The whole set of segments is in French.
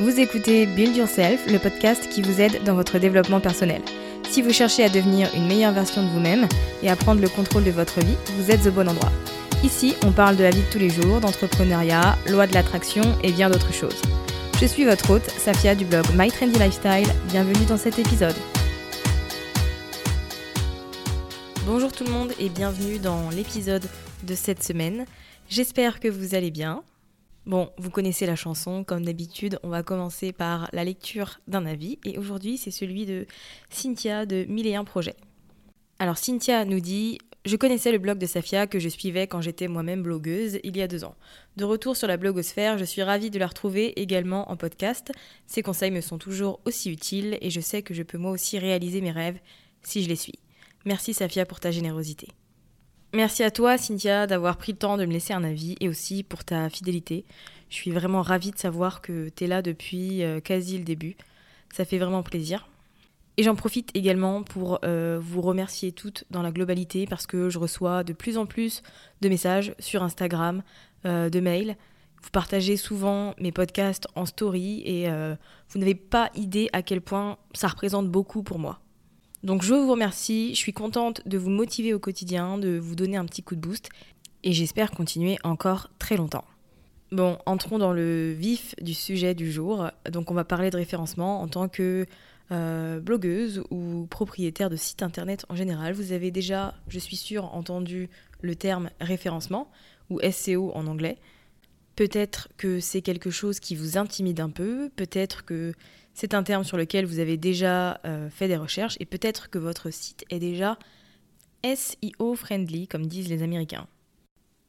Vous écoutez Build Yourself, le podcast qui vous aide dans votre développement personnel. Si vous cherchez à devenir une meilleure version de vous-même et à prendre le contrôle de votre vie, vous êtes au bon endroit. Ici, on parle de la vie de tous les jours, d'entrepreneuriat, loi de l'attraction et bien d'autres choses. Je suis votre hôte, Safia du blog My Trendy Lifestyle. Bienvenue dans cet épisode. Bonjour tout le monde et bienvenue dans l'épisode de cette semaine. J'espère que vous allez bien. Bon, vous connaissez la chanson, comme d'habitude, on va commencer par la lecture d'un avis, et aujourd'hui c'est celui de Cynthia de 1001 Projets. Alors Cynthia nous dit Je connaissais le blog de Safia que je suivais quand j'étais moi-même blogueuse il y a deux ans. De retour sur la blogosphère, je suis ravie de la retrouver également en podcast. Ses conseils me sont toujours aussi utiles et je sais que je peux moi aussi réaliser mes rêves si je les suis. Merci Safia pour ta générosité. Merci à toi, Cynthia, d'avoir pris le temps de me laisser un avis et aussi pour ta fidélité. Je suis vraiment ravie de savoir que tu es là depuis euh, quasi le début. Ça fait vraiment plaisir. Et j'en profite également pour euh, vous remercier toutes dans la globalité parce que je reçois de plus en plus de messages sur Instagram, euh, de mails. Vous partagez souvent mes podcasts en story et vous n'avez pas idée à quel point ça représente beaucoup pour moi. Donc je vous remercie, je suis contente de vous motiver au quotidien, de vous donner un petit coup de boost et j'espère continuer encore très longtemps. Bon, entrons dans le vif du sujet du jour. Donc on va parler de référencement en tant que euh, blogueuse ou propriétaire de site internet en général. Vous avez déjà, je suis sûre, entendu le terme référencement ou SEO en anglais. Peut-être que c'est quelque chose qui vous intimide un peu, peut-être que c'est un terme sur lequel vous avez déjà euh, fait des recherches et peut-être que votre site est déjà SEO friendly, comme disent les Américains.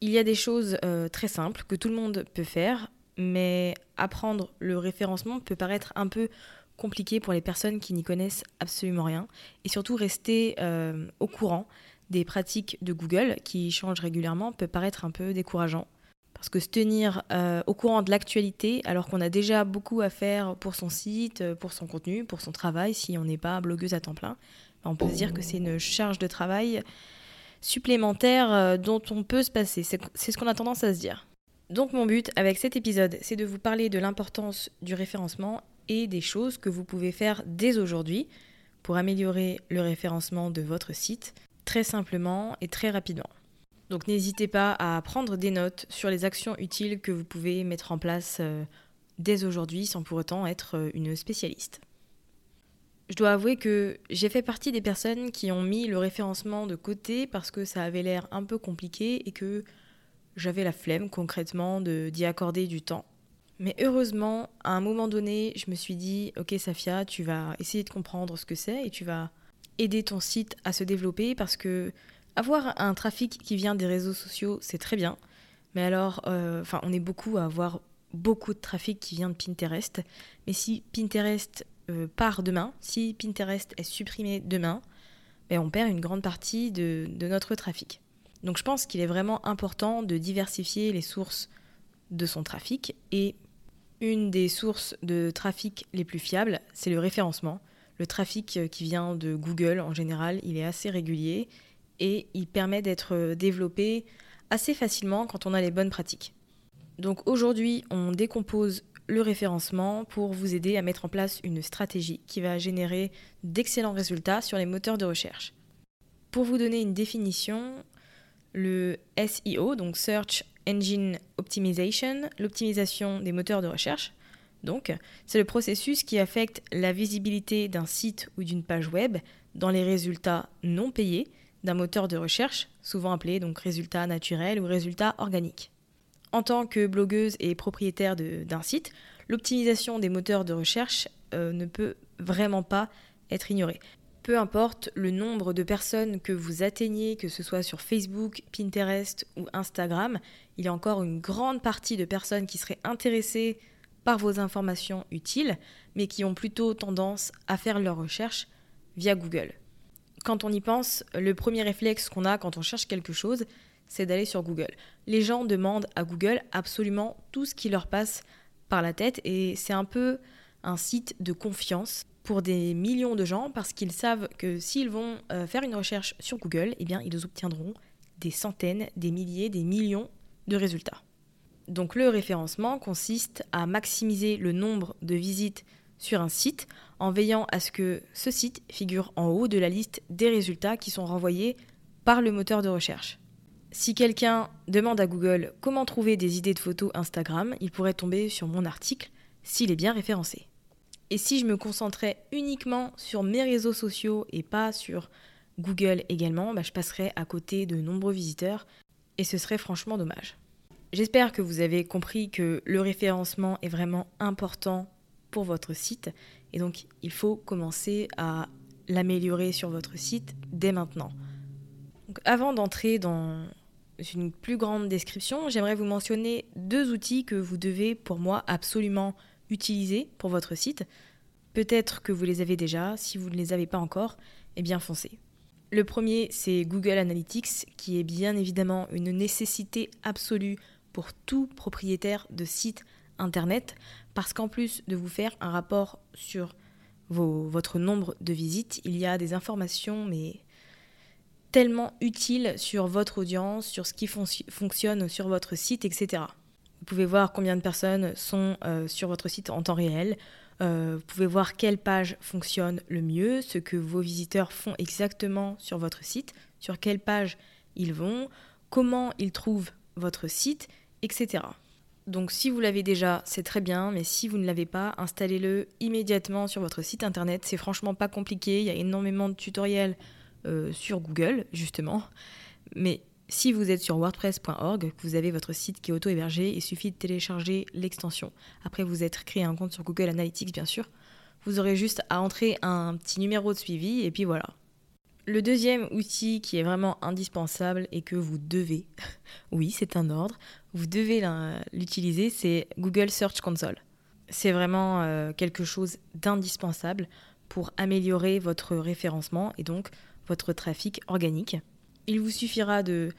Il y a des choses euh, très simples que tout le monde peut faire, mais apprendre le référencement peut paraître un peu compliqué pour les personnes qui n'y connaissent absolument rien et surtout rester euh, au courant des pratiques de Google qui changent régulièrement peut paraître un peu décourageant. Parce que se tenir euh, au courant de l'actualité, alors qu'on a déjà beaucoup à faire pour son site, euh, pour son contenu, pour son travail, si on n'est pas blogueuse à temps plein, ben, on peut se dire que c'est une charge de travail supplémentaire euh, dont on peut se passer. C'est c'est ce qu'on a tendance à se dire. Donc mon but avec cet épisode, c'est de vous parler de l'importance du référencement et des choses que vous pouvez faire dès aujourd'hui pour améliorer le référencement de votre site très simplement et très rapidement. Donc n'hésitez pas à prendre des notes sur les actions utiles que vous pouvez mettre en place euh, dès aujourd'hui sans pour autant être euh, une spécialiste. Je dois avouer que j'ai fait partie des personnes qui ont mis le référencement de côté parce que ça avait l'air un peu compliqué et que j'avais la flemme concrètement d'y accorder du temps. Mais heureusement, à un moment donné, je me suis dit, ok Safia, tu vas essayer de comprendre ce que c'est et tu vas aider ton site à se développer parce que avoir un trafic qui vient des réseaux sociaux, c'est très bien. Mais alors, euh, enfin, on est beaucoup à avoir beaucoup de trafic qui vient de Pinterest. Mais si Pinterest euh, part demain, si Pinterest est supprimé demain, ben, on perd une grande partie de, de notre trafic. Donc je pense qu'il est vraiment important de diversifier les sources de son trafic et une des sources de trafic les plus fiables, c'est le référencement. Le trafic qui vient de Google en général, il est assez régulier et il permet d'être développé assez facilement quand on a les bonnes pratiques. Donc aujourd'hui, on décompose le référencement pour vous aider à mettre en place une stratégie qui va générer d'excellents résultats sur les moteurs de recherche. Pour vous donner une définition, le SEO, donc Search Engine Optimization, l'optimisation des moteurs de recherche, donc, c'est le processus qui affecte la visibilité d'un site ou d'une page web dans les résultats non payés d'un moteur de recherche, souvent appelé donc résultats naturels ou résultats organiques. En tant que blogueuse et propriétaire d'un site, l'optimisation des moteurs de recherche euh, ne peut vraiment pas être ignorée. Peu importe le nombre de personnes que vous atteignez, que ce soit sur Facebook, Pinterest ou Instagram, il y a encore une grande partie de personnes qui seraient intéressées par vos informations utiles, mais qui ont plutôt tendance à faire leurs recherches via Google. Quand on y pense, le premier réflexe qu'on a quand on cherche quelque chose, c'est d'aller sur Google. Les gens demandent à Google absolument tout ce qui leur passe par la tête et c'est un peu un site de confiance pour des millions de gens parce qu'ils savent que s'ils vont euh, faire une recherche sur Google, eh bien ils obtiendront des centaines, des milliers, des millions de résultats. Donc le référencement consiste à maximiser le nombre de visites sur un site en veillant à ce que ce site figure en haut de la liste des résultats qui sont renvoyés par le moteur de recherche. Si quelqu'un demande à Google comment trouver des idées de photos Instagram, il pourrait tomber sur mon article s'il est bien référencé. Et si je me concentrais uniquement sur mes réseaux sociaux et pas sur Google également, bah, je passerais à côté de nombreux visiteurs et ce serait franchement dommage. J'espère que vous avez compris que le référencement est vraiment important pour votre site et donc il faut commencer à l'améliorer sur votre site dès maintenant. avant d'entrer dans une plus grande description, j'aimerais vous mentionner deux outils que vous devez pour moi absolument utiliser pour votre site. Peut-être que vous les avez déjà, si vous ne les avez pas encore, eh bien foncez. Le premier, c'est Google Analytics, qui est bien évidemment une nécessité absolue pour tout propriétaire de site internet, parce qu'en plus de vous faire un rapport sur votre nombre de visites, il y a des informations, mais tellement utile sur votre audience, sur ce qui fonctionne sur votre site, etc. Vous pouvez voir combien de personnes sont euh, sur votre site en temps réel. Euh, vous pouvez voir quelle page fonctionne le mieux, ce que vos visiteurs font exactement sur votre site, sur quelle page ils vont, comment ils trouvent votre site, etc. Donc si vous l'avez déjà, c'est très bien, mais si vous ne l'avez pas, installez-le immédiatement sur votre site internet. C'est franchement pas compliqué, il y a énormément de tutoriels euh, sur Google, justement. Mais si vous êtes sur wordpress.org, que vous avez votre site qui est auto-hébergé, il suffit de télécharger l'extension. Après vous êtes créé un compte sur Google Analytics, bien sûr. Vous aurez juste à entrer un petit numéro de suivi et puis voilà. Le deuxième outil qui est vraiment indispensable et que vous devez, oui c'est un ordre, vous devez l'utiliser, c'est Google Search Console. C'est vraiment euh, quelque chose d'indispensable pour améliorer votre référencement et donc votre trafic organique. Il vous suffira de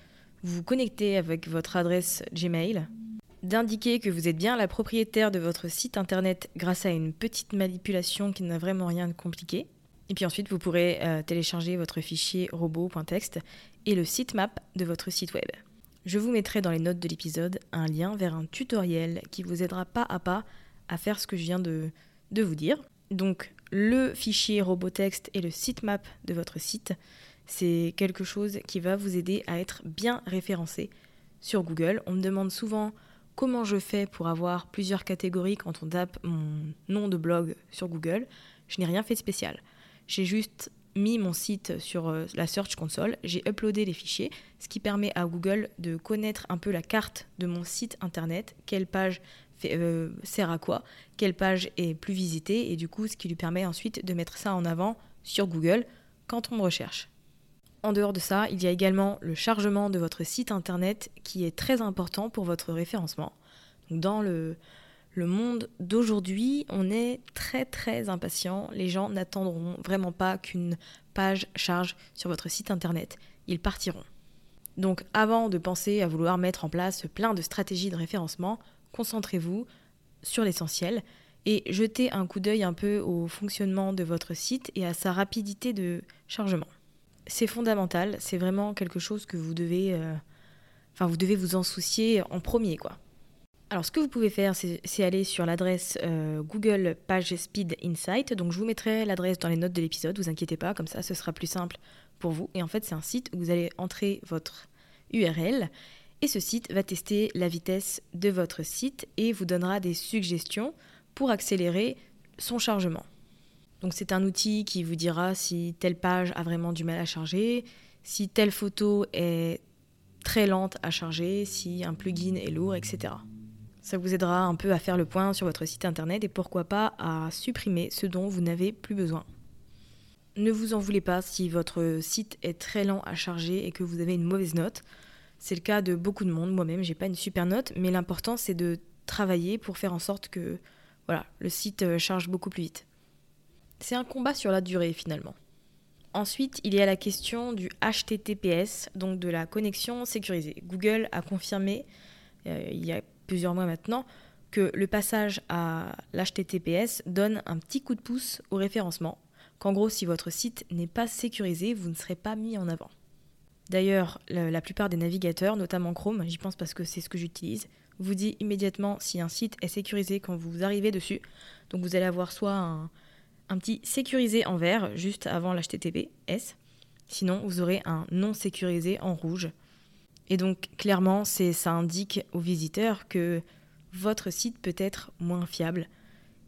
vous connecter avec votre adresse Gmail, d'indiquer que vous êtes bien la propriétaire de votre site internet grâce à une petite manipulation qui n'a vraiment rien de compliqué. Et puis ensuite, vous pourrez euh, télécharger votre fichier robot.txt et le sitemap de votre site web. Je vous mettrai dans les notes de l'épisode un lien vers un tutoriel qui vous aidera pas à pas à faire ce que je viens de, vous dire. Donc le fichier Robotext et le sitemap de votre site, c'est quelque chose qui va vous aider à être bien référencé sur Google. On me demande souvent comment je fais pour avoir plusieurs catégories quand on tape mon nom de blog sur Google. Je n'ai rien fait de spécial. J'ai juste mis mon site sur euh, la Search Console, j'ai uploadé les fichiers, ce qui permet à Google de connaître un peu la carte de mon site internet, quelle page euh, sert à quoi, quelle page est plus visitée, et du coup, ce qui lui permet ensuite de mettre ça en avant sur Google quand on me recherche. En dehors de ça, il y a également le chargement de votre site internet qui est très important pour votre référencement. dans le, le monde d'aujourd'hui, on est très très impatient. Les gens n'attendront vraiment pas qu'une page charge sur votre site internet. Ils partiront. Donc avant de penser à vouloir mettre en place plein de stratégies de référencement, concentrez-vous sur l'essentiel et jetez un coup d'œil un peu au fonctionnement de votre site et à sa rapidité de chargement. C'est fondamental, c'est vraiment quelque chose que vous devez, euh, enfin vous devez vous en soucier en premier quoi. Alors ce que vous pouvez faire, c'est aller sur l'adresse euh, Google Page Speed Insight. Donc je vous mettrai l'adresse dans les notes de l'épisode, vous inquiétez pas, comme ça ce sera plus simple pour vous. Et en fait c'est un site où vous allez entrer votre URL et ce site va tester la vitesse de votre site et vous donnera des suggestions pour accélérer son chargement. Donc c'est un outil qui vous dira si telle page a vraiment du mal à charger, si telle photo est très lente à charger, si un plugin est lourd, etc. Ça vous aidera un peu à faire le point sur votre site internet et pourquoi pas à supprimer ce dont vous n'avez plus besoin. Ne vous en voulez pas si votre site est très lent à charger et que vous avez une mauvaise note. C'est le cas de beaucoup de monde. Moi-même, j'ai pas une super note, mais l'important c'est de travailler pour faire en sorte que voilà, le site euh, charge beaucoup plus vite. C'est un combat sur la durée finalement. Ensuite, il y a la question du HTTPS, donc de la connexion sécurisée. Google a confirmé euh, il y a plusieurs mois maintenant que le passage à l'HTTPS donne un petit coup de pouce au référencement, qu'en gros si votre site n'est pas sécurisé, vous ne serez pas mis en avant. D'ailleurs, la plupart des navigateurs, notamment Chrome, j'y pense parce que c'est ce que j'utilise, vous dit immédiatement si un site est sécurisé quand vous arrivez dessus. Donc vous allez avoir soit un, petit sécurisé en vert juste avant l'HTTPS, sinon vous aurez un non sécurisé en rouge. Et donc clairement, ça indique aux visiteurs que votre site peut être moins fiable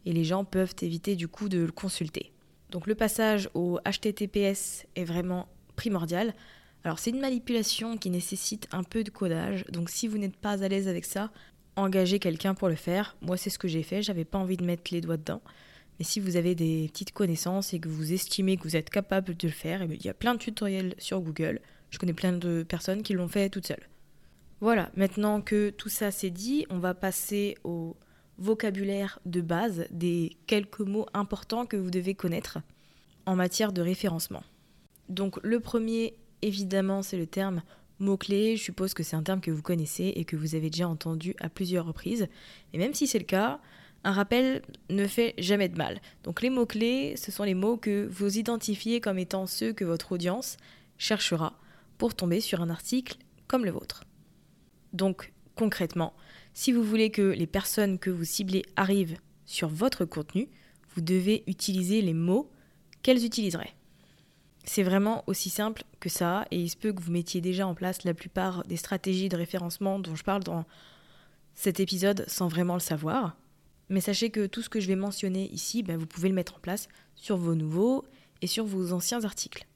et les gens peuvent éviter du coup de le consulter. Donc le passage au HTTPS est vraiment primordial alors c'est une manipulation qui nécessite un peu de codage, donc si vous n'êtes pas à l'aise avec ça, engagez quelqu'un pour le faire. Moi c'est ce que j'ai fait, j'avais pas envie de mettre les doigts dedans. Mais si vous avez des petites connaissances et que vous estimez que vous êtes capable de le faire, eh il y a plein de tutoriels sur Google. Je connais plein de personnes qui l'ont fait toutes seules. Voilà, maintenant que tout ça c'est dit, on va passer au vocabulaire de base des quelques mots importants que vous devez connaître en matière de référencement. Donc le premier évidemment, c'est le terme mot-clé. Je suppose que c'est un terme que vous connaissez et que vous avez déjà entendu à plusieurs reprises. Et même si c'est le cas, un rappel ne fait jamais de mal. Donc les mots-clés, ce sont les mots que vous identifiez comme étant ceux que votre audience cherchera pour tomber sur un article comme le vôtre. Donc concrètement, si vous voulez que les personnes que vous ciblez arrivent sur votre contenu, vous devez utiliser les mots qu'elles utiliseraient. C'est vraiment aussi simple que ça, et il se peut que vous mettiez déjà en place la plupart des stratégies de référencement dont je parle dans cet épisode sans vraiment le savoir. Mais sachez que tout ce que je vais mentionner ici, ben, vous pouvez le mettre en place sur vos nouveaux et sur vos anciens articles.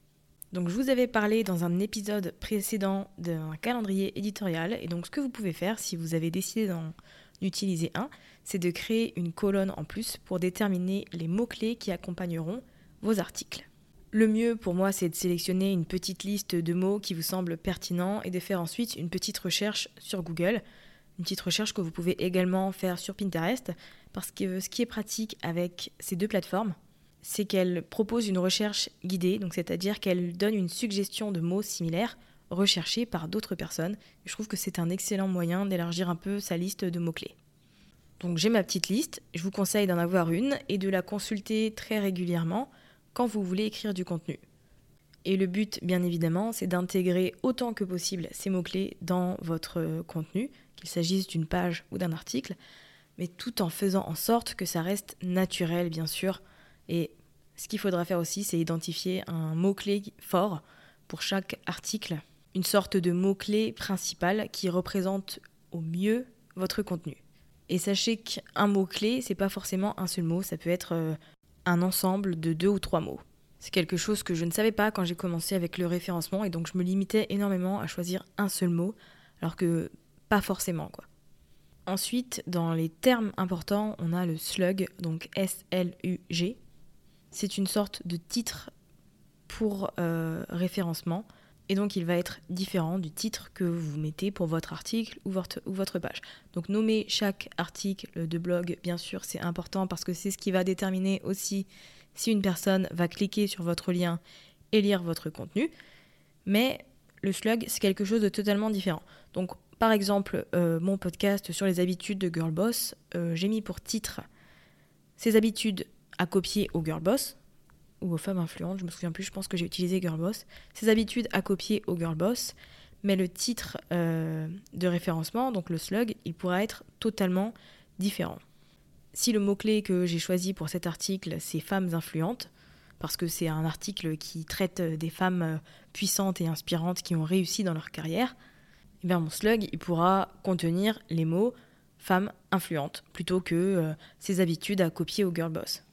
Donc je vous avais parlé dans un épisode précédent d'un calendrier éditorial, et donc ce que vous pouvez faire si vous avez décidé d'en utiliser un, c'est de créer une colonne en plus pour déterminer les mots-clés qui accompagneront vos articles. Le mieux pour moi, c'est de sélectionner une petite liste de mots qui vous semblent pertinents et de faire ensuite une petite recherche sur Google. Une petite recherche que vous pouvez également faire sur Pinterest, parce que ce qui est pratique avec ces deux plateformes, c'est qu'elles proposent une recherche guidée, c'est-à-dire qu'elles donnent une suggestion de mots similaires recherchés par d'autres personnes. Je trouve que c'est un excellent moyen d'élargir un peu sa liste de mots-clés. Donc j'ai ma petite liste, je vous conseille d'en avoir une et de la consulter très régulièrement quand vous voulez écrire du contenu. Et le but, bien évidemment, c'est d'intégrer autant que possible ces mots-clés dans votre contenu, qu'il s'agisse d'une page ou d'un article, mais tout en faisant en sorte que ça reste naturel, bien sûr. Et ce qu'il faudra faire aussi, c'est identifier un mot-clé fort pour chaque article, une sorte de mot-clé principal qui représente au mieux votre contenu. Et sachez qu'un mot-clé, c'est pas forcément un seul mot, ça peut être euh, un ensemble de deux ou trois mots. C'est quelque chose que je ne savais pas quand j'ai commencé avec le référencement et donc je me limitais énormément à choisir un seul mot, alors que pas forcément quoi. Ensuite, dans les termes importants, on a le slug, donc S-L-U-G. C'est une sorte de titre pour euh, référencement et donc il va être différent du titre que vous mettez pour votre article ou votre, page. Donc nommer chaque article de blog, bien sûr, c'est important parce que c'est ce qui va déterminer aussi si une personne va cliquer sur votre lien et lire votre contenu. Mais le slug, c'est quelque chose de totalement différent. Donc, par exemple, euh, mon podcast sur les habitudes de Girl Boss, euh, j'ai mis pour titre ces habitudes à copier au Girl Boss ou aux femmes influentes, je me souviens plus, je pense que j'ai utilisé Girl Boss. Ces habitudes à copier au Girl Boss, mais le titre euh, de référencement, donc le slug, il pourra être totalement différent. Si le mot-clé que j'ai choisi pour cet article, c'est femmes influentes, parce que c'est un article qui traite des femmes puissantes et inspirantes qui ont réussi dans leur carrière, eh bien mon slug, il pourra contenir les mots femmes influentes plutôt que euh, ses habitudes à copier au girl boss.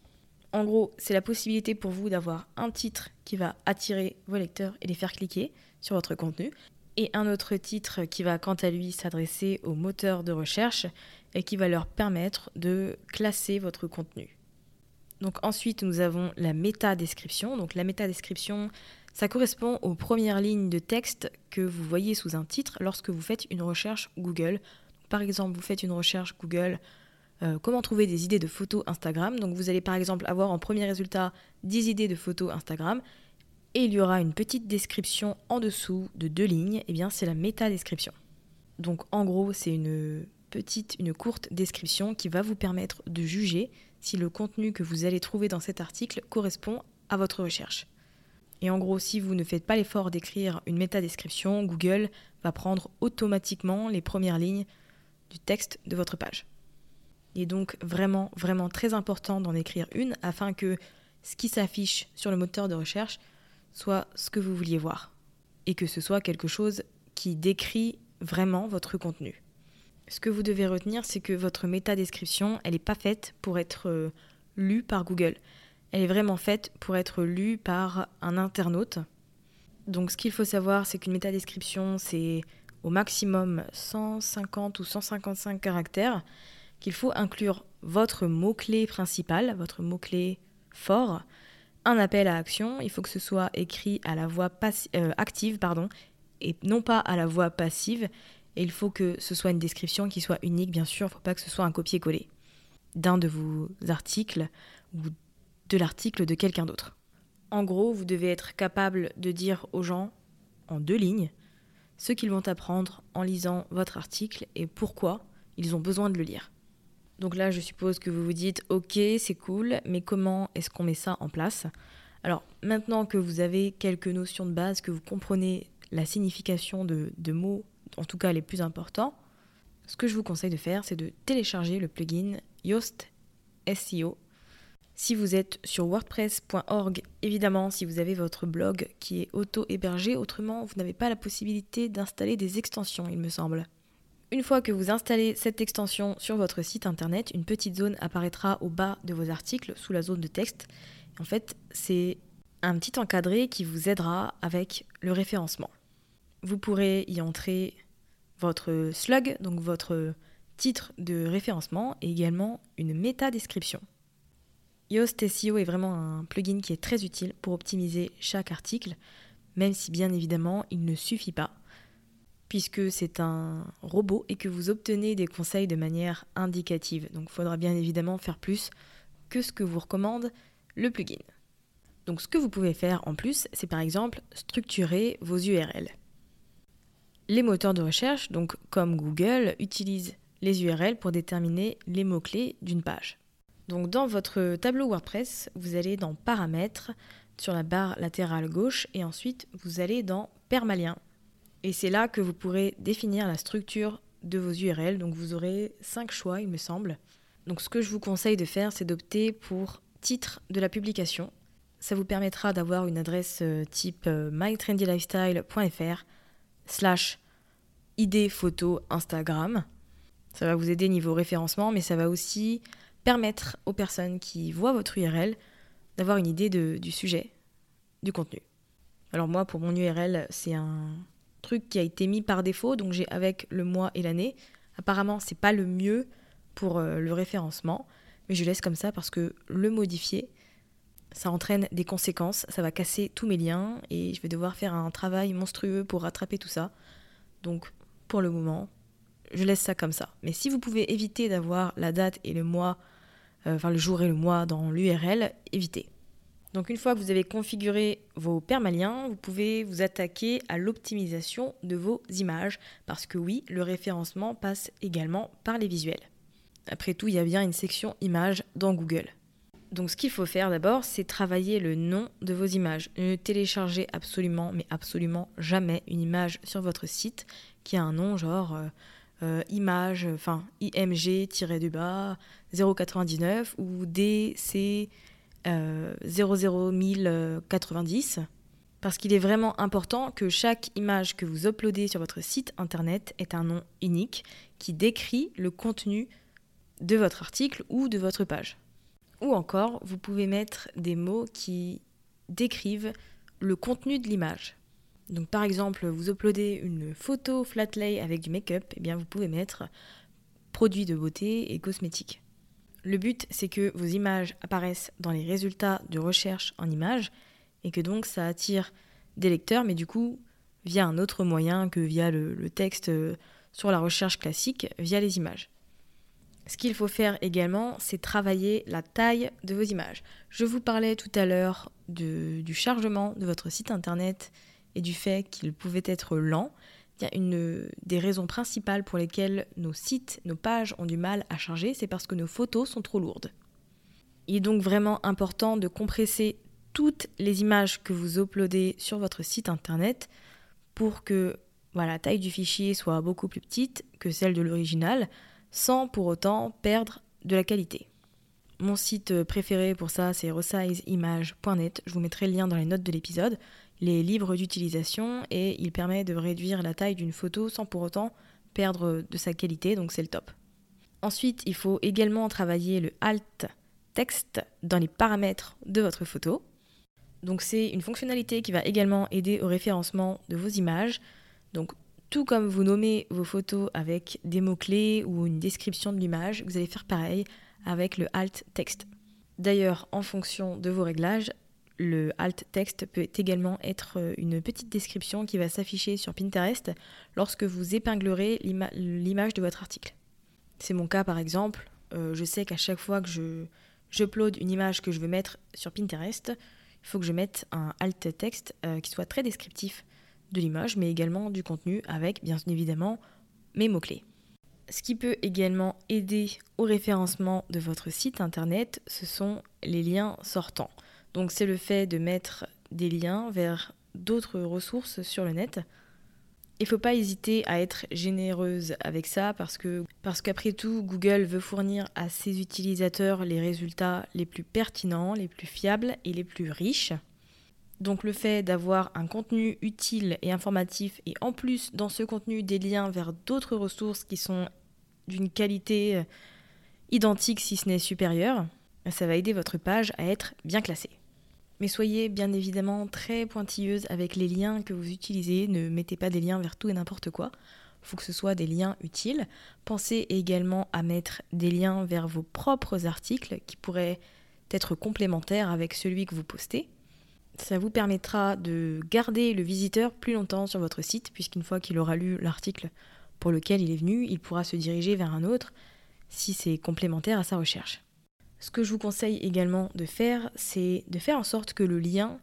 En gros, c'est la possibilité pour vous d'avoir un titre qui va attirer vos lecteurs et les faire cliquer sur votre contenu, et un autre titre qui va quant à lui s'adresser aux moteurs de recherche et qui va leur permettre de classer votre contenu. Donc ensuite, nous avons la méta-description. Donc la méta-description, ça correspond aux premières lignes de texte que vous voyez sous un titre lorsque vous faites une recherche Google. Par exemple, vous faites une recherche Google euh, comment trouver des idées de photos Instagram. Donc vous allez par exemple avoir en premier résultat 10 idées de photos Instagram et il y aura une petite description en dessous de deux lignes. Eh bien c'est la méta-description. Donc en gros, c'est une petite, une courte description qui va vous permettre de juger si le contenu que vous allez trouver dans cet article correspond à votre recherche. Et en gros, si vous ne faites pas l'effort d'écrire une métadescription, Google va prendre automatiquement les premières lignes du texte de votre page. Il est donc vraiment, vraiment très important d'en écrire une afin que ce qui s'affiche sur le moteur de recherche soit ce que vous vouliez voir. Et que ce soit quelque chose qui décrit vraiment votre contenu. Ce que vous devez retenir, c'est que votre métadescription, elle n'est pas faite pour être euh, lue par Google elle est vraiment faite pour être lue par un internaute. Donc ce qu'il faut savoir, c'est qu'une métadescription, c'est au maximum 150 ou 155 caractères, qu'il faut inclure votre mot-clé principal, votre mot-clé fort, un appel à action, il faut que ce soit écrit à la voix euh, active pardon, et non pas à la voix passive, et il faut que ce soit une description qui soit unique, bien sûr, il ne faut pas que ce soit un copier-coller d'un de vos articles ou de l'article de quelqu'un d'autre. En gros, vous devez être capable de dire aux gens, en deux lignes, ce qu'ils vont apprendre en lisant votre article et pourquoi ils ont besoin de le lire. Donc là, je suppose que vous vous dites, ok, c'est cool, mais comment est-ce qu'on met ça en place? Alors maintenant que vous avez quelques notions de base, que vous comprenez la signification de, de mots, en tout cas les plus importants, ce que je vous conseille de faire, c'est de télécharger le plugin Yoast SEO si vous êtes sur wordpress.org, évidemment, si vous avez votre blog qui est auto-hébergé, autrement, vous n'avez pas la possibilité d'installer des extensions, il me semble. Une fois que vous installez cette extension sur votre site internet, une petite zone apparaîtra au bas de vos articles, sous la zone de texte. En fait, c'est un petit encadré qui vous aidera avec le référencement. Vous pourrez y entrer votre slug, donc votre titre de référencement, et également une méta-description. Yoast SEO est vraiment un plugin qui est très utile pour optimiser chaque article, même si bien évidemment il ne suffit pas, puisque c'est un robot et que vous obtenez des conseils de manière indicative. Donc il faudra bien évidemment faire plus que ce que vous recommande le plugin. Donc ce que vous pouvez faire en plus, c'est par exemple structurer vos URL. Les moteurs de recherche, donc comme Google, utilisent les URL pour déterminer les mots-clés d'une page. Donc dans votre tableau WordPress, vous allez dans Paramètres sur la barre latérale gauche et ensuite vous allez dans Permalien. Et c'est là que vous pourrez définir la structure de vos URL. Donc vous aurez cinq choix, il me semble. Donc ce que je vous conseille de faire, c'est d'opter pour titre de la publication. Ça vous permettra d'avoir une adresse euh, type euh, mytrendylifestyle.fr slash idée photo Instagram. Ça va vous aider niveau référencement, mais ça va aussi permettre aux personnes qui voient votre URL d'avoir une idée du sujet, du contenu. Alors moi, pour mon URL, c'est un qui a été mis par défaut, donc j'ai avec le mois et l'année. Apparemment, c'est pas le mieux pour euh, le référencement, mais je laisse comme ça parce que le modifier, ça entraîne des conséquences, ça va casser tous mes liens et je vais devoir faire un travail monstrueux pour rattraper tout ça. Donc, pour le moment, je laisse ça comme ça. Mais si vous pouvez éviter d'avoir la date et le mois euh, enfin le jour et le mois dans l'URL, évitez. Donc une fois que vous avez configuré vos permaliens, vous pouvez vous attaquer à l'optimisation de vos images, parce que oui, le référencement passe également par les visuels. Après tout, il y a bien une section images dans Google. Donc ce qu'il faut faire d'abord, c'est travailler le nom de vos images. Ne téléchargez absolument, mais absolument jamais une image sur votre site qui a un nom genre euh, euh, image, enfin img-du-bas 099 ou dc euh, 00090 parce qu'il est vraiment important que chaque image que vous uploadez sur votre site internet ait un nom unique qui décrit le contenu de votre article ou de votre page. Ou encore, vous pouvez mettre des mots qui décrivent le contenu de l'image. Donc par exemple, vous uploadez une photo flat lay avec du make-up, et eh bien vous pouvez mettre produits de beauté et cosmétiques. Le but, c'est que vos images apparaissent dans les résultats de recherche en images et que donc ça attire des lecteurs, mais du coup via un autre moyen que via le, texte euh, sur la recherche classique, via les images. Ce qu'il faut faire également, c'est travailler la taille de vos images. Je vous parlais tout à l'heure du chargement de votre site internet et du fait qu'il pouvait être lent. Une des raisons principales pour lesquelles nos sites, nos pages ont du mal à charger, c'est parce que nos photos sont trop lourdes. Il est donc vraiment important de compresser toutes les images que vous uploadez sur votre site internet pour que la taille du fichier soit beaucoup plus petite que celle de l'original sans pour autant perdre de la qualité. Mon site préféré pour ça, c'est resizeimage.net. Je vous mettrai le lien dans les notes de l'épisode. Il est libre d'utilisation et il permet de réduire la taille d'une photo sans pour autant perdre de sa qualité, donc c'est le top. Ensuite, il faut également travailler le alt texte dans les paramètres de votre photo. Donc c'est une fonctionnalité qui va également aider au référencement de vos images. Donc tout comme vous nommez vos photos avec des mots-clés ou une description de l'image, vous allez faire pareil avec le alt texte. D'ailleurs, en fonction de vos réglages, le alt texte peut également être euh, une petite description qui va s'afficher sur Pinterest lorsque vous épinglerez l'image de votre article. C'est mon cas par exemple. Euh, je sais qu'à chaque fois que je j'upload une image que je veux mettre sur Pinterest, il faut que je mette un alt texte euh, qui soit très descriptif de l'image, mais également du contenu avec bien évidemment mes mots-clés. Ce qui peut également aider au référencement de votre site internet, ce sont les liens sortants. Donc c'est le fait de mettre des liens vers d'autres ressources sur le net. Il ne faut pas hésiter à être généreuse avec ça parce que parce qu'après tout, Google veut fournir à ses utilisateurs les résultats les plus pertinents, les plus fiables et les plus riches. Donc le fait d'avoir un contenu utile et informatif et en plus dans ce contenu des liens vers d'autres ressources qui sont d'une qualité euh, identique si ce n'est supérieure, ça va aider votre page à être bien classée. Mais soyez bien évidemment très pointilleuse avec les liens que vous utilisez, ne mettez pas des liens vers tout et n'importe quoi. Il faut que ce soit des liens utiles. Pensez également à mettre des liens vers vos propres articles qui pourraient être complémentaires avec celui que vous postez. Ça vous permettra de garder le visiteur plus longtemps sur votre site, puisqu'une fois qu'il aura lu l'article pour lequel il est venu, il pourra se diriger vers un autre si c'est complémentaire à sa recherche. Ce que je vous conseille également de faire, c'est de faire en sorte que le lien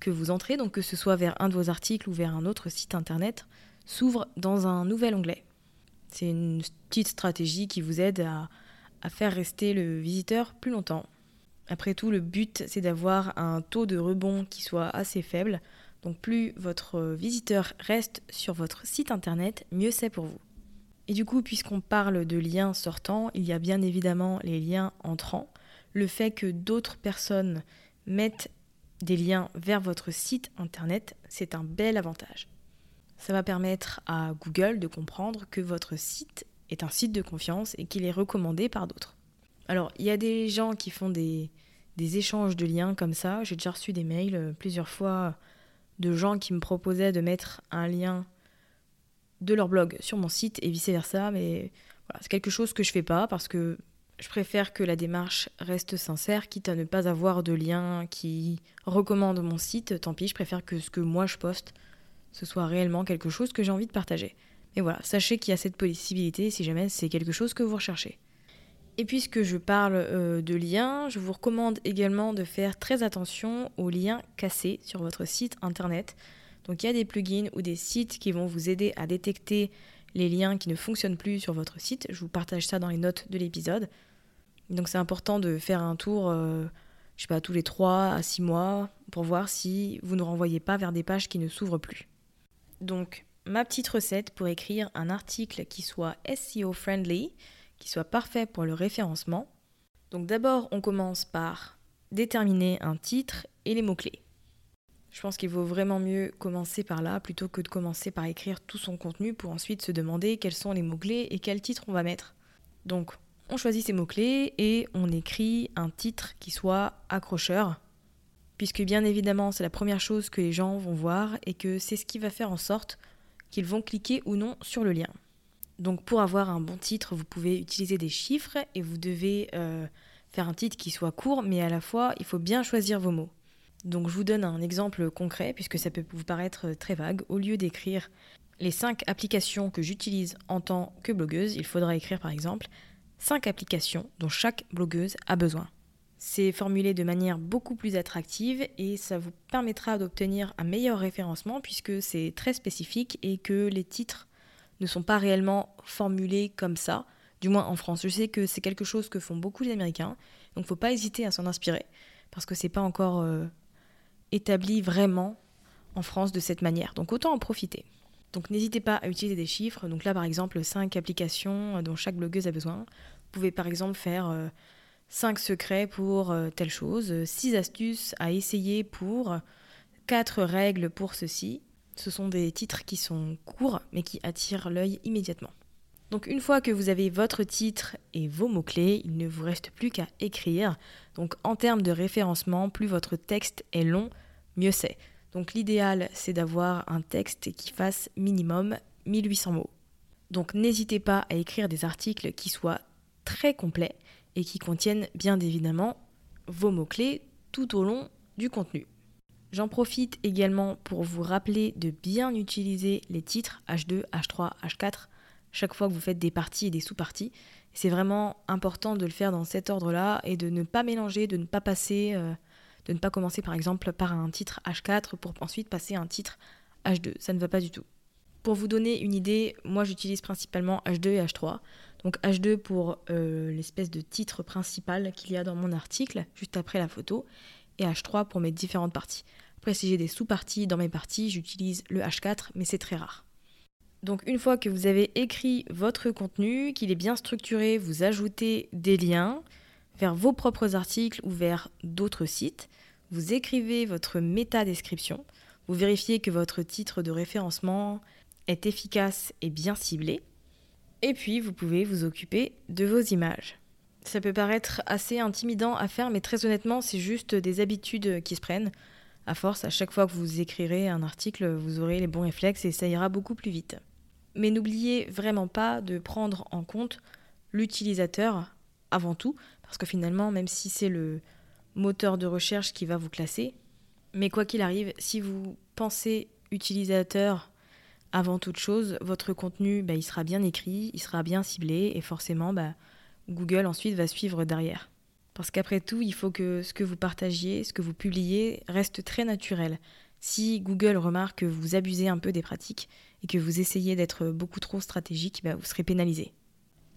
que vous entrez, donc que ce soit vers un de vos articles ou vers un autre site internet, s'ouvre dans un nouvel onglet. C'est une petite stratégie qui vous aide à, à faire rester le visiteur plus longtemps. Après tout, le but, c'est d'avoir un taux de rebond qui soit assez faible. Donc plus votre visiteur reste sur votre site internet, mieux c'est pour vous. Et du coup, puisqu'on parle de liens sortants, il y a bien évidemment les liens entrants. Le fait que d'autres personnes mettent des liens vers votre site internet, c'est un bel avantage. Ça va permettre à Google de comprendre que votre site est un site de confiance et qu'il est recommandé par d'autres. Alors, il y a des gens qui font des, des échanges de liens comme ça. J'ai déjà reçu des mails euh, plusieurs fois de gens qui me proposaient de mettre un lien de leur blog sur mon site et vice-versa, mais voilà, c'est quelque chose que je fais pas parce que je préfère que la démarche reste sincère, quitte à ne pas avoir de lien qui recommande mon site, tant pis, je préfère que ce que moi je poste, ce soit réellement quelque chose que j'ai envie de partager. Mais voilà, sachez qu'il y a cette possibilité si jamais c'est quelque chose que vous recherchez. Et puisque je parle euh, de liens, je vous recommande également de faire très attention aux liens cassés sur votre site internet. Donc il y a des plugins ou des sites qui vont vous aider à détecter les liens qui ne fonctionnent plus sur votre site. Je vous partage ça dans les notes de l'épisode. Donc c'est important de faire un tour, euh, je sais pas, tous les 3 à 6 mois pour voir si vous ne renvoyez pas vers des pages qui ne s'ouvrent plus. Donc ma petite recette pour écrire un article qui soit SEO friendly, qui soit parfait pour le référencement. Donc d'abord on commence par déterminer un titre et les mots-clés. Je pense qu'il vaut vraiment mieux commencer par là plutôt que de commencer par écrire tout son contenu pour ensuite se demander quels sont les mots-clés et quel titre on va mettre. Donc, on choisit ces mots-clés et on écrit un titre qui soit accrocheur, puisque bien évidemment c'est la première chose que les gens vont voir et que c'est ce qui va faire en sorte qu'ils vont cliquer ou non sur le lien. Donc pour avoir un bon titre, vous pouvez utiliser des chiffres et vous devez euh, faire un titre qui soit court, mais à la fois il faut bien choisir vos mots. Donc je vous donne un exemple concret, puisque ça peut vous paraître très vague. Au lieu d'écrire les 5 applications que j'utilise en tant que blogueuse, il faudra écrire par exemple 5 applications dont chaque blogueuse a besoin. C'est formulé de manière beaucoup plus attractive et ça vous permettra d'obtenir un meilleur référencement puisque c'est très spécifique et que les titres ne sont pas réellement formulés comme ça, du moins en France. Je sais que c'est quelque chose que font beaucoup les Américains, donc faut pas hésiter à s'en inspirer parce que c'est pas encore euh, établi vraiment en France de cette manière. Donc autant en profiter. Donc n'hésitez pas à utiliser des chiffres. Donc là par exemple 5 applications dont chaque blogueuse a besoin. Vous pouvez par exemple faire 5 euh, secrets pour euh, telle chose, 6 astuces à essayer pour, 4 règles pour ceci. Ce sont des titres qui sont courts mais qui attirent l'œil immédiatement. Donc une fois que vous avez votre titre et vos mots-clés, il ne vous reste plus qu'à écrire. Donc en termes de référencement, plus votre texte est long, mieux c'est. Donc l'idéal, c'est d'avoir un texte qui fasse minimum 1800 mots. Donc n'hésitez pas à écrire des articles qui soient très complets et qui contiennent bien évidemment vos mots-clés tout au long du contenu. J'en profite également pour vous rappeler de bien utiliser les titres H2, H3, H4 chaque fois que vous faites des parties et des sous-parties. C'est vraiment important de le faire dans cet ordre-là et de ne pas mélanger, de ne pas passer euh, de ne pas commencer par exemple par un titre H4 pour ensuite passer à un titre H2. Ça ne va pas du tout. Pour vous donner une idée, moi j'utilise principalement H2 et H3. Donc H2 pour euh, l'espèce de titre principal qu'il y a dans mon article, juste après la photo, et H3 pour mes différentes parties. Après, si j'ai des sous-parties dans mes parties, j'utilise le H4, mais c'est très rare. Donc une fois que vous avez écrit votre contenu, qu'il est bien structuré, vous ajoutez des liens, vers vos propres articles ou vers d'autres sites. Vous écrivez votre méta-description. Vous vérifiez que votre titre de référencement est efficace et bien ciblé. Et puis, vous pouvez vous occuper de vos images. Ça peut paraître assez intimidant à faire, mais très honnêtement, c'est juste des habitudes qui se prennent. À force, à chaque fois que vous écrirez un article, vous aurez les bons réflexes et ça ira beaucoup plus vite. Mais n'oubliez vraiment pas de prendre en compte l'utilisateur avant tout, parce que finalement, même si c'est le moteur de recherche qui va vous classer, mais quoi qu'il arrive, si vous pensez utilisateur avant toute chose, votre contenu, bah, il sera bien écrit, il sera bien ciblé, et forcément, bah, Google ensuite va suivre derrière. Parce qu'après tout, il faut que ce que vous partagiez, ce que vous publiez, reste très naturel. Si Google remarque que vous abusez un peu des pratiques et que vous essayez d'être beaucoup trop stratégique, bah, vous serez pénalisé.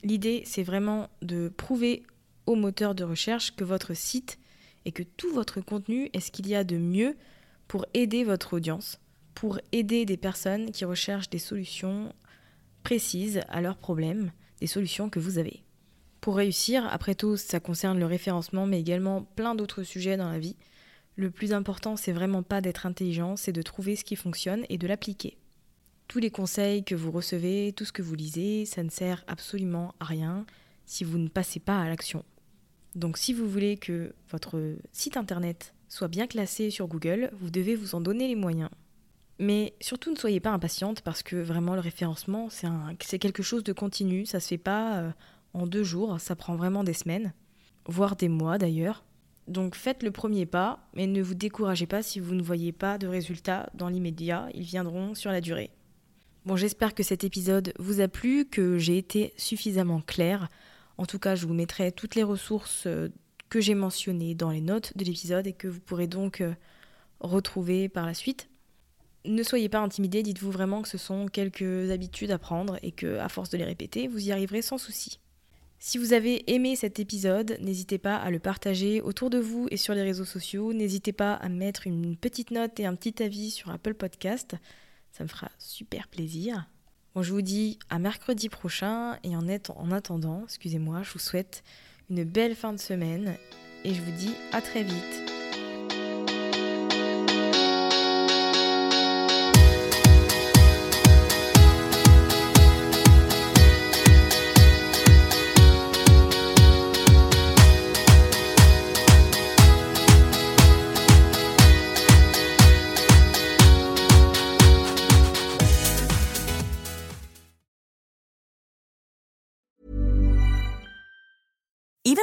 L'idée, c'est vraiment de prouver au moteur de recherche que votre site et que tout votre contenu est ce qu'il y a de mieux pour aider votre audience, pour aider des personnes qui recherchent des solutions précises à leurs problèmes, des solutions que vous avez. Pour réussir, après tout, ça concerne le référencement, mais également plein d'autres sujets dans la vie. Le plus important, c'est vraiment pas d'être intelligent, c'est de trouver ce qui fonctionne et de l'appliquer. Tous les conseils que vous recevez, tout ce que vous lisez, ça ne sert absolument à rien si vous ne passez pas à l'action. Donc si vous voulez que votre site internet soit bien classé sur Google, vous devez vous en donner les moyens. Mais surtout ne soyez pas impatiente parce que vraiment le référencement, c'est quelque chose de continu, ça se fait pas euh, en deux jours, ça prend vraiment des semaines, voire des mois d'ailleurs. Donc faites le premier pas, mais ne vous découragez pas si vous ne voyez pas de résultats dans l'immédiat, ils viendront sur la durée. Bon, j'espère que cet épisode vous a plu, que j'ai été suffisamment claire. En tout cas, je vous mettrai toutes les ressources euh, que j'ai mentionnées dans les notes de l'épisode et que vous pourrez donc euh, retrouver par la suite. Ne soyez pas intimidés, dites-vous vraiment que ce sont quelques habitudes à prendre et que à force de les répéter, vous y arriverez sans souci. Si vous avez aimé cet épisode, n'hésitez pas à le partager autour de vous et sur les réseaux sociaux. N'hésitez pas à mettre une petite note et un petit avis sur Apple Podcast. Ça me fera super plaisir. Je vous dis à mercredi prochain et en attendant, excusez-moi, je vous souhaite une belle fin de semaine et je vous dis à très vite.